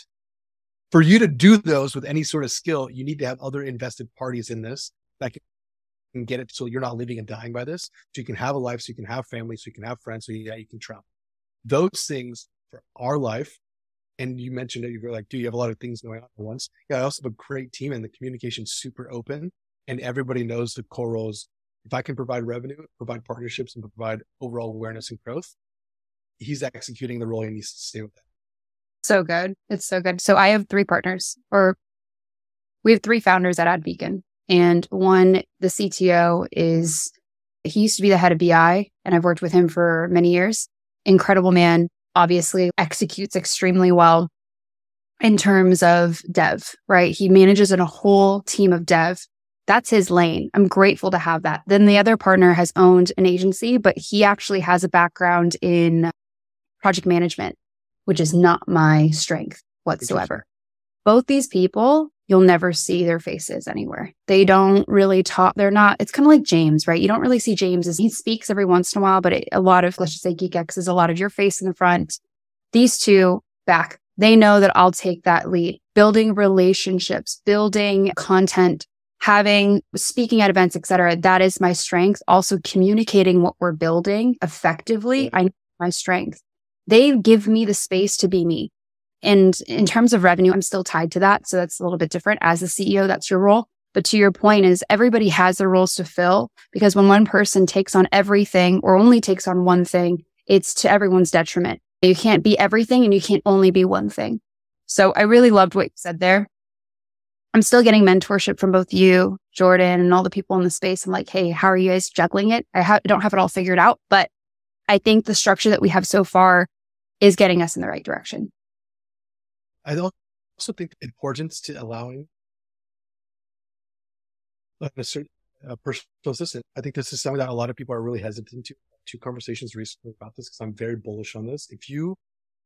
For you to do those with any sort of skill, you need to have other invested parties in this that can get it so you're not living and dying by this. So you can have a life, so you can have family, so you can have friends, so yeah, you can travel. Those things for our life. And you mentioned it, you're like, do you have a lot of things going on at once? Yeah, I also have a great team and the communication super open and everybody knows the core roles. If I can provide revenue, provide partnerships and provide overall awareness and growth, he's executing the role he needs to stay with it. So good. It's so good. So I have three partners, or we have three founders at AdBeacon. And one, the CTO is, he used to be the head of BI, and I've worked with him for many years. Incredible man, obviously executes extremely well in terms of dev, right? He manages a whole team of dev. That's his lane. I'm grateful to have that. Then the other partner has owned an agency, but he actually has a background in project management, which is not my strength whatsoever. Both these people, you'll never see their faces anywhere. They don't really talk. They're not, it's kind of like James, right? You don't really see James as he speaks every once in a while, but it, a lot of, let's just say GeekX is a lot of your face in the front. These two back, they know that I'll take that lead, building relationships, building content, having speaking at events, etc. That is my strength. Also communicating what we're building effectively. I know my strength they give me the space to be me. And in terms of revenue, I'm still tied to that. So that's a little bit different. As a CEO, that's your role. But to your point is everybody has their roles to fill because when one person takes on everything or only takes on one thing, it's to everyone's detriment. You can't be everything and you can't only be one thing. So I really loved what you said there. I'm still getting mentorship from both you, Jordan, and all the people in the space. I'm like, hey, how are you guys juggling it? I ha- don't have it all figured out, but I think the structure that we have so far is getting us in the right direction. I also think importance to allowing a certain a personal assistant. I think this is something that a lot of people are really hesitant to. Two conversations recently about this because I'm very bullish on this. If you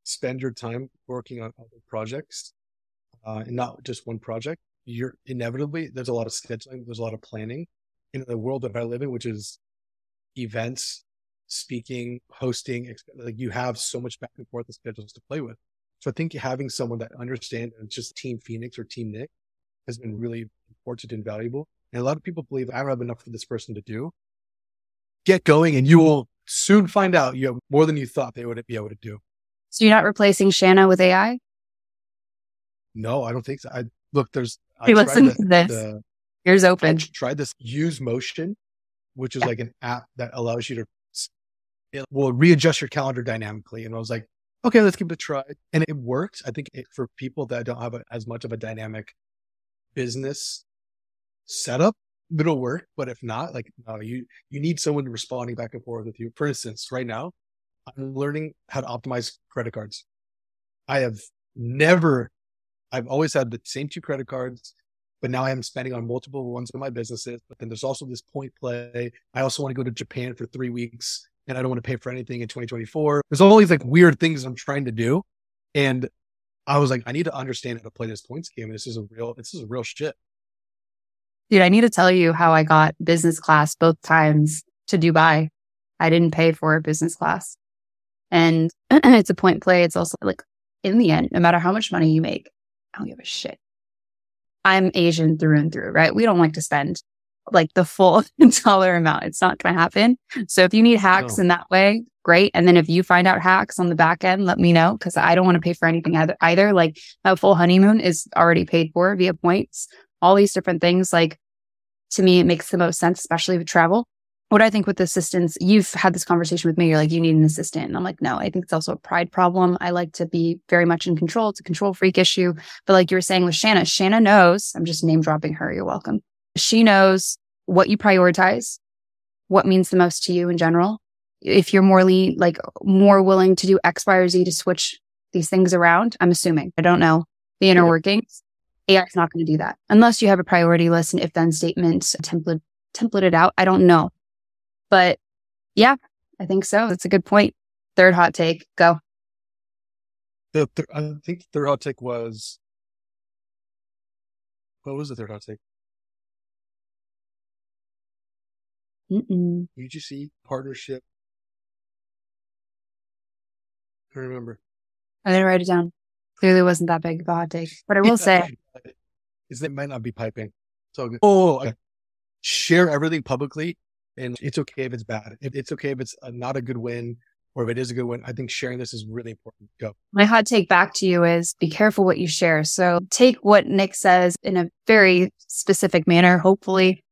spend your time working on other projects uh, and not just one project, you're inevitably there's a lot of scheduling, there's a lot of planning in the world that I live in, which is events, speaking, hosting. Like you have so much back and forth of schedules to play with. So I think having someone that understands just Team Phoenix or Team Nick has been really important and valuable. And a lot of people believe I don't have enough for this person to do. Get going and you will soon find out you have more than you thought they would be able to do. So you're not replacing Shanna with AI? No, I don't think so. I look, there's Hey, listen the, to this. The, Here's open. Try this use motion, which is yeah. like an app that allows you to it will readjust your calendar dynamically. And I was like, okay, let's give it a try. And it works. I think it, for people that don't have a, as much of a dynamic business setup, it'll work. But if not, like, no, you, you need someone responding back and forth with you. For instance, right now, I'm learning how to optimize credit cards. I have never I've always had the same two credit cards, but now I am spending on multiple ones in my businesses. But then there's also this point play. I also want to go to Japan for three weeks and I don't want to pay for anything in 2024. There's all these like weird things I'm trying to do. And I was like, I need to understand how to play this points game. This is a real, this is a real shit. Dude, I need to tell you how I got business class both times to Dubai. I didn't pay for a business class. And it's a point play. It's also like in the end, no matter how much money you make, I don't give a shit. I'm Asian through and through, right? We don't like to spend like the full dollar amount. It's not going to happen. So if you need hacks oh. in that way, great. And then if you find out hacks on the back end, let me know because I don't want to pay for anything either. either. Like a full honeymoon is already paid for via points, all these different things. Like to me, it makes the most sense, especially with travel what I think with assistants, you've had this conversation with me. You're like, you need an assistant. And I'm like, no, I think it's also a pride problem. I like to be very much in control. It's a control freak issue. But like you were saying with Shanna, Shanna knows, I'm just name dropping her. You're welcome. She knows what you prioritize, what means the most to you in general. If you're more lean, like more willing to do X, Y, or Z to switch these things around, I'm assuming. I don't know the inner workings. AI is not going to do that unless you have a priority list and if then statement template templated out. I don't know. But yeah, I think so. That's a good point. Third hot take, go. The th- I think the third hot take was what was the third hot take? Mm-mm. UGC partnership. I remember. I didn't write it down. Clearly wasn't that big of a hot take, but I will say, is it might not be piping. So oh, okay. share everything publicly and it's okay if it's bad. It's okay if it's not a good win or if it is a good win. I think sharing this is really important. Go. My hot take back to you is be careful what you share. So take what Nick says in a very specific manner, hopefully.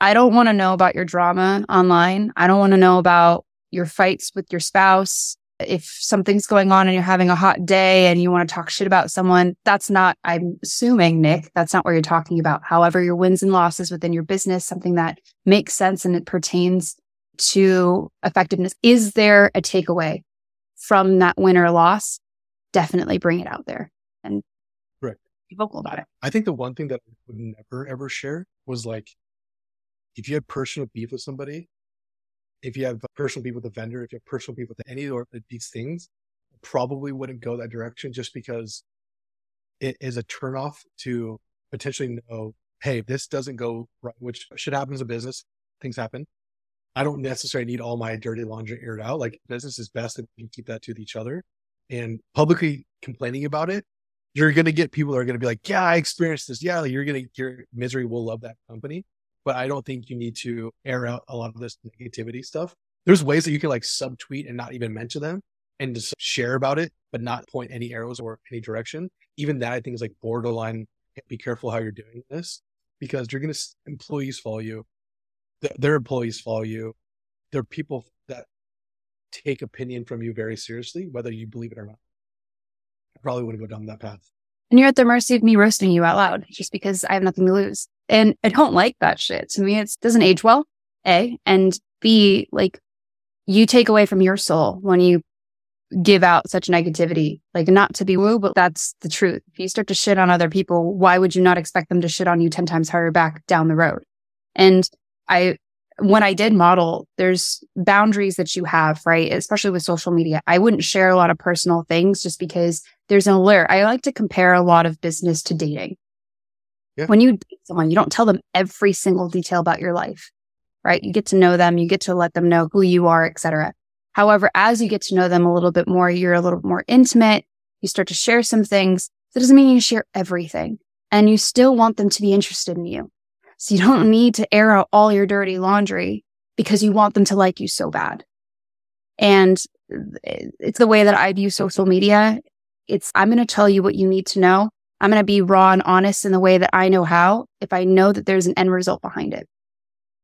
I don't want to know about your drama online. I don't want to know about your fights with your spouse if something's going on and you're having a hot day and you want to talk shit about someone, that's not, I'm assuming, Nick, that's not what you're talking about. However, your wins and losses within your business, something that makes sense and it pertains to effectiveness. Is there a takeaway from that win or loss? Definitely bring it out there and right. be vocal about it. I think the one thing that I would never ever share was like, if you had personal beef with somebody, if you have personal beef with a vendor, if you have personal beef with any of uh, these things, probably wouldn't go that direction just because it is a turnoff to potentially know, hey, this doesn't go right, which should happen as a business. Things happen. I don't necessarily need all my dirty laundry aired out. Like business is best if we keep that to each other and publicly complaining about it. You're going to get people that are going to be like, yeah, I experienced this. Yeah. You're going to, your misery will love that company but I don't think you need to air out a lot of this negativity stuff. There's ways that you can like subtweet and not even mention them and just share about it, but not point any arrows or any direction. Even that I think is like borderline. Be careful how you're doing this because you're going to employees follow you. Their employees follow you. There are people that take opinion from you very seriously, whether you believe it or not. I probably wouldn't go down that path. And you're at the mercy of me roasting you out loud just because I have nothing to lose. And I don't like that shit. To me, it doesn't age well. A and B, like you take away from your soul when you give out such negativity. Like not to be woo, but that's the truth. If you start to shit on other people, why would you not expect them to shit on you 10 times harder back down the road? And I, when I did model, there's boundaries that you have, right? Especially with social media. I wouldn't share a lot of personal things just because there's an allure. I like to compare a lot of business to dating. Yeah. When you date someone, you don't tell them every single detail about your life, right? You get to know them, you get to let them know who you are, etc. However, as you get to know them a little bit more, you're a little more intimate. You start to share some things. That doesn't mean you share everything and you still want them to be interested in you. So you don't need to air out all your dirty laundry because you want them to like you so bad. And it's the way that I view social media. It's, I'm going to tell you what you need to know. I'm going to be raw and honest in the way that I know how if I know that there's an end result behind it.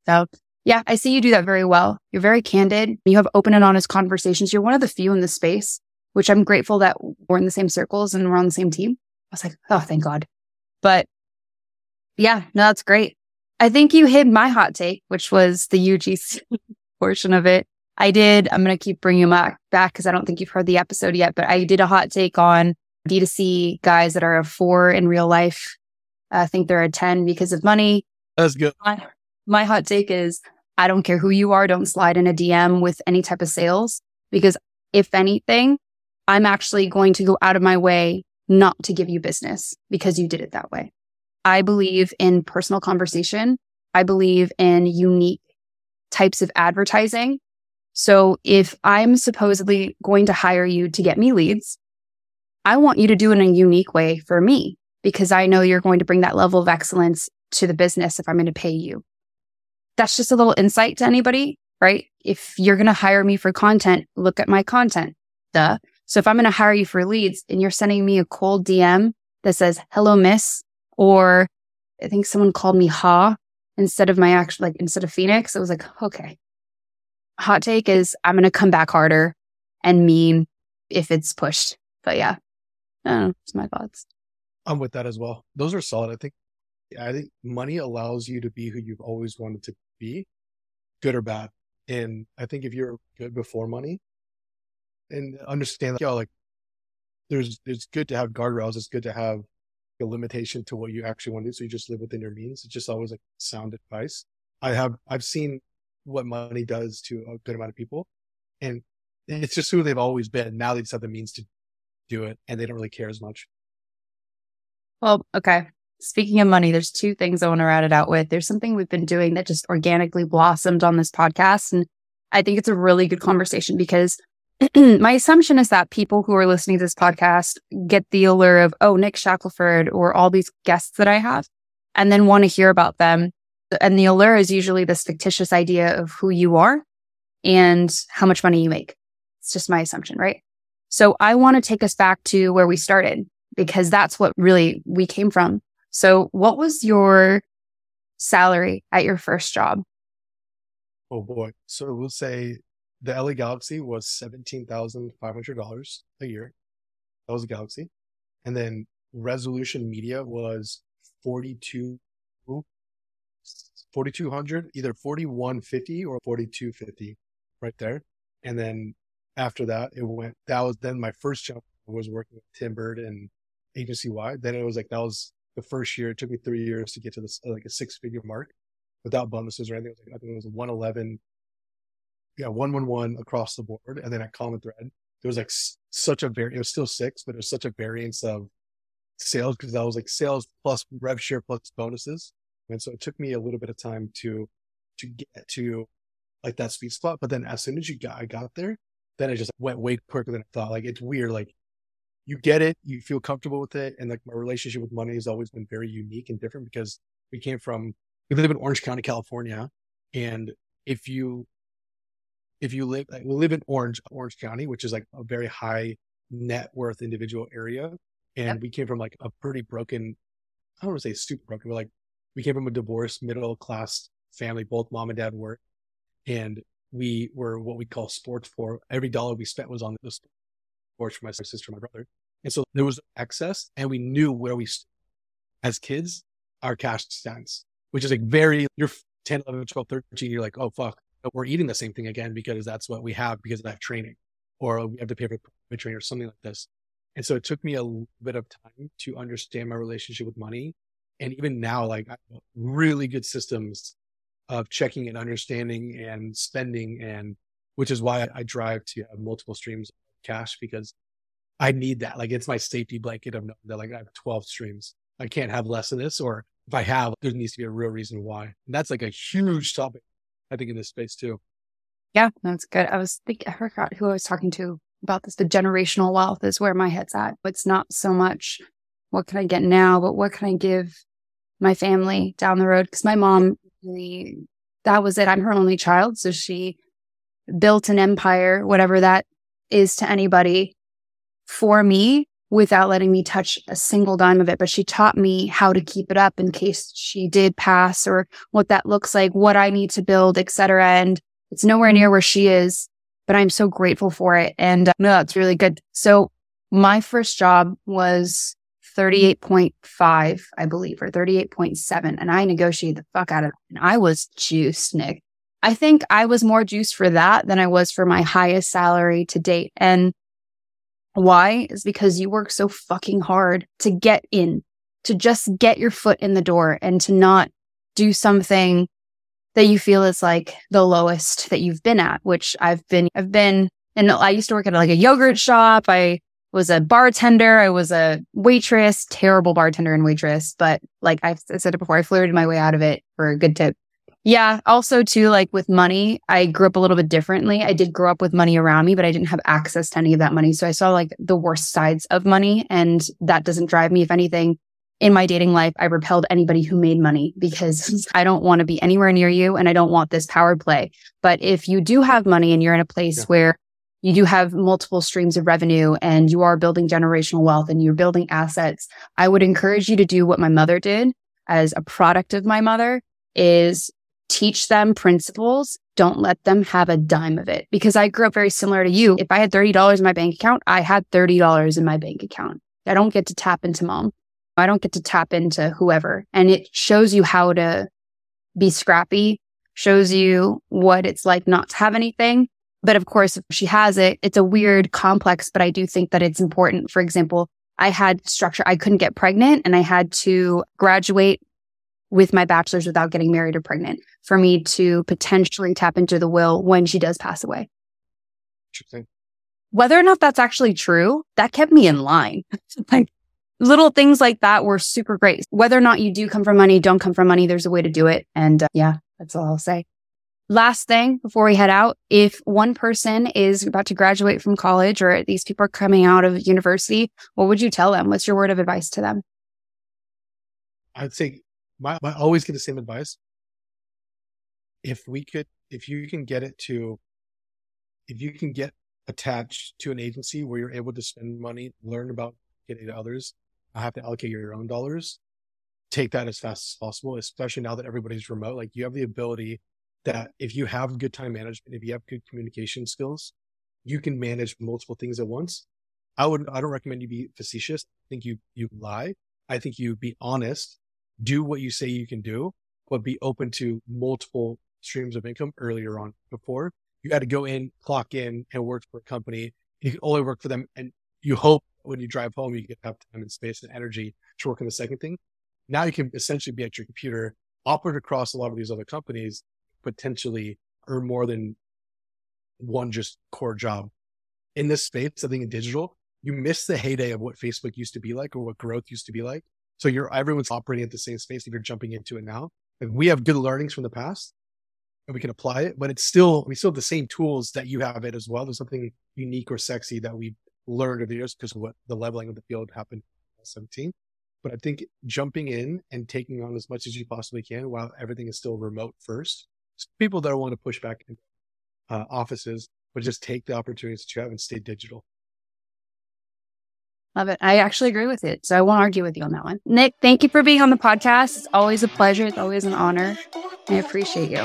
So yeah, I see you do that very well. You're very candid. You have open and honest conversations. You're one of the few in the space, which I'm grateful that we're in the same circles and we're on the same team. I was like, oh, thank God. But yeah, no, that's great. I think you hit my hot take, which was the UGC portion of it. I did. I'm going to keep bringing them back because I don't think you've heard the episode yet, but I did a hot take on D2C guys that are a four in real life. I think they're a 10 because of money. That's good. My, my hot take is I don't care who you are. Don't slide in a DM with any type of sales because if anything, I'm actually going to go out of my way not to give you business because you did it that way. I believe in personal conversation. I believe in unique types of advertising. So if I'm supposedly going to hire you to get me leads, I want you to do it in a unique way for me because I know you're going to bring that level of excellence to the business if I'm going to pay you that's just a little insight to anybody, right? If you're going to hire me for content, look at my content. Duh. So if I'm going to hire you for leads and you're sending me a cold DM that says, hello, miss, or I think someone called me Ha instead of my actual, like instead of Phoenix, it was like, okay. Hot take is I'm going to come back harder and mean if it's pushed. But yeah, I don't know. It's my thoughts. I'm with that as well. Those are solid. I think I think money allows you to be who you've always wanted to be, good or bad. And I think if you're good before money and understand, like, yo, like there's, it's good to have guardrails. It's good to have a limitation to what you actually want to do. So you just live within your means. It's just always like sound advice. I have, I've seen what money does to a good amount of people and it's just who they've always been. Now they just have the means to do it and they don't really care as much. Well, okay. Speaking of money, there's two things I want to rat it out with. There's something we've been doing that just organically blossomed on this podcast. And I think it's a really good conversation because my assumption is that people who are listening to this podcast get the allure of, oh, Nick Shackelford or all these guests that I have, and then want to hear about them. And the allure is usually this fictitious idea of who you are and how much money you make. It's just my assumption, right? So I want to take us back to where we started because that's what really we came from. So, what was your salary at your first job? Oh boy. So, we'll say the LA Galaxy was $17,500 a year. That was a Galaxy. And then Resolution Media was 42 4200 either 4150 or 4250 right there and then after that it went that was then my first job was working with tim bird and agency wide then it was like that was the first year. It took me three years to get to this like a six figure mark without bonuses or anything. I think it was 111. Yeah, 111 across the board. And then at Common Thread, there was like such a very, it was still six, but it was such a variance of sales because that was like sales plus rev share plus bonuses. And so it took me a little bit of time to, to get to like that sweet spot. But then as soon as you got, I got there, then it just went way quicker than I thought. Like it's weird. Like you get it, you feel comfortable with it. And like my relationship with money has always been very unique and different because we came from, we live in Orange County, California. And if you, if you live, like, we live in Orange, Orange County, which is like a very high net worth individual area. And yep. we came from like a pretty broken, I don't want to say super broken, but like we came from a divorced middle class family. Both mom and dad worked. And we were what we call sports poor. Every dollar we spent was on the sports for my sister, my brother. And so there was excess and we knew where we, as kids, our cash stands, which is like very, you're 10, 11, 12, 13, you're like, oh, fuck, we're eating the same thing again because that's what we have because of that training or we have to pay for a trainer or something like this. And so it took me a bit of time to understand my relationship with money. And even now, like really good systems of checking and understanding and spending and which is why I drive to have multiple streams of cash because I need that. Like it's my safety blanket of knowing that like I have 12 streams. I can't have less of this, or if I have, there needs to be a real reason why. And that's like a huge topic, I think, in this space too. Yeah, that's good. I was thinking, I forgot who I was talking to about this. The generational wealth is where my head's at. It's not so much what can I get now, but what can I give my family down the road? Because my mom, really, that was it. I'm her only child. So she built an empire, whatever that is to anybody for me without letting me touch a single dime of it. But she taught me how to keep it up in case she did pass or what that looks like, what I need to build, etc. And it's nowhere near where she is, but I'm so grateful for it. And uh, no, it's really good. So my first job was 38.5, I believe, or 38.7. And I negotiated the fuck out of it. And I was juiced, Nick. I think I was more juiced for that than I was for my highest salary to date. And why is because you work so fucking hard to get in, to just get your foot in the door and to not do something that you feel is like the lowest that you've been at, which I've been, I've been, and I used to work at like a yogurt shop. I was a bartender. I was a waitress, terrible bartender and waitress, but like I've said it before, I flirted my way out of it for a good tip. Yeah. Also, too, like with money, I grew up a little bit differently. I did grow up with money around me, but I didn't have access to any of that money. So I saw like the worst sides of money. And that doesn't drive me. If anything, in my dating life, I repelled anybody who made money because I don't want to be anywhere near you and I don't want this power play. But if you do have money and you're in a place yeah. where you do have multiple streams of revenue and you are building generational wealth and you're building assets, I would encourage you to do what my mother did as a product of my mother is teach them principles. Don't let them have a dime of it because I grew up very similar to you. If I had $30 in my bank account, I had $30 in my bank account. I don't get to tap into mom. I don't get to tap into whoever. And it shows you how to be scrappy, shows you what it's like not to have anything. But of course, if she has it, it's a weird complex, but I do think that it's important. For example, I had structure. I couldn't get pregnant and I had to graduate with my bachelor's without getting married or pregnant for me to potentially tap into the will when she does pass away. Interesting. Whether or not that's actually true, that kept me in line. like little things like that were super great. Whether or not you do come from money, don't come from money, there's a way to do it. And uh, yeah, that's all I'll say. Last thing before we head out, if one person is about to graduate from college or these people are coming out of university, what would you tell them? What's your word of advice to them? I'd say my, I always get the same advice. If we could, if you can get it to, if you can get attached to an agency where you're able to spend money, learn about getting to others, I have to allocate your own dollars. Take that as fast as possible, especially now that everybody's remote. Like you have the ability that if you have good time management, if you have good communication skills, you can manage multiple things at once. I would, I don't recommend you be facetious. I think you, you lie. I think you be honest do what you say you can do, but be open to multiple streams of income earlier on. Before you had to go in, clock in and work for a company. You can only work for them. And you hope when you drive home, you get have time and space and energy to work on the second thing. Now you can essentially be at your computer, operate across a lot of these other companies, potentially earn more than one just core job. In this space, I think in digital, you miss the heyday of what Facebook used to be like or what growth used to be like. So you're everyone's operating at the same space if you're jumping into it now. And we have good learnings from the past and we can apply it, but it's still we still have the same tools that you have it as well. There's something unique or sexy that we learned over the years because of what the leveling of the field happened in 17. But I think jumping in and taking on as much as you possibly can while everything is still remote first. People that want to push back in uh, offices, but just take the opportunities that you have and stay digital. Love it. I actually agree with it. So I won't argue with you on that one. Nick, thank you for being on the podcast. It's always a pleasure. It's always an honor. I appreciate you.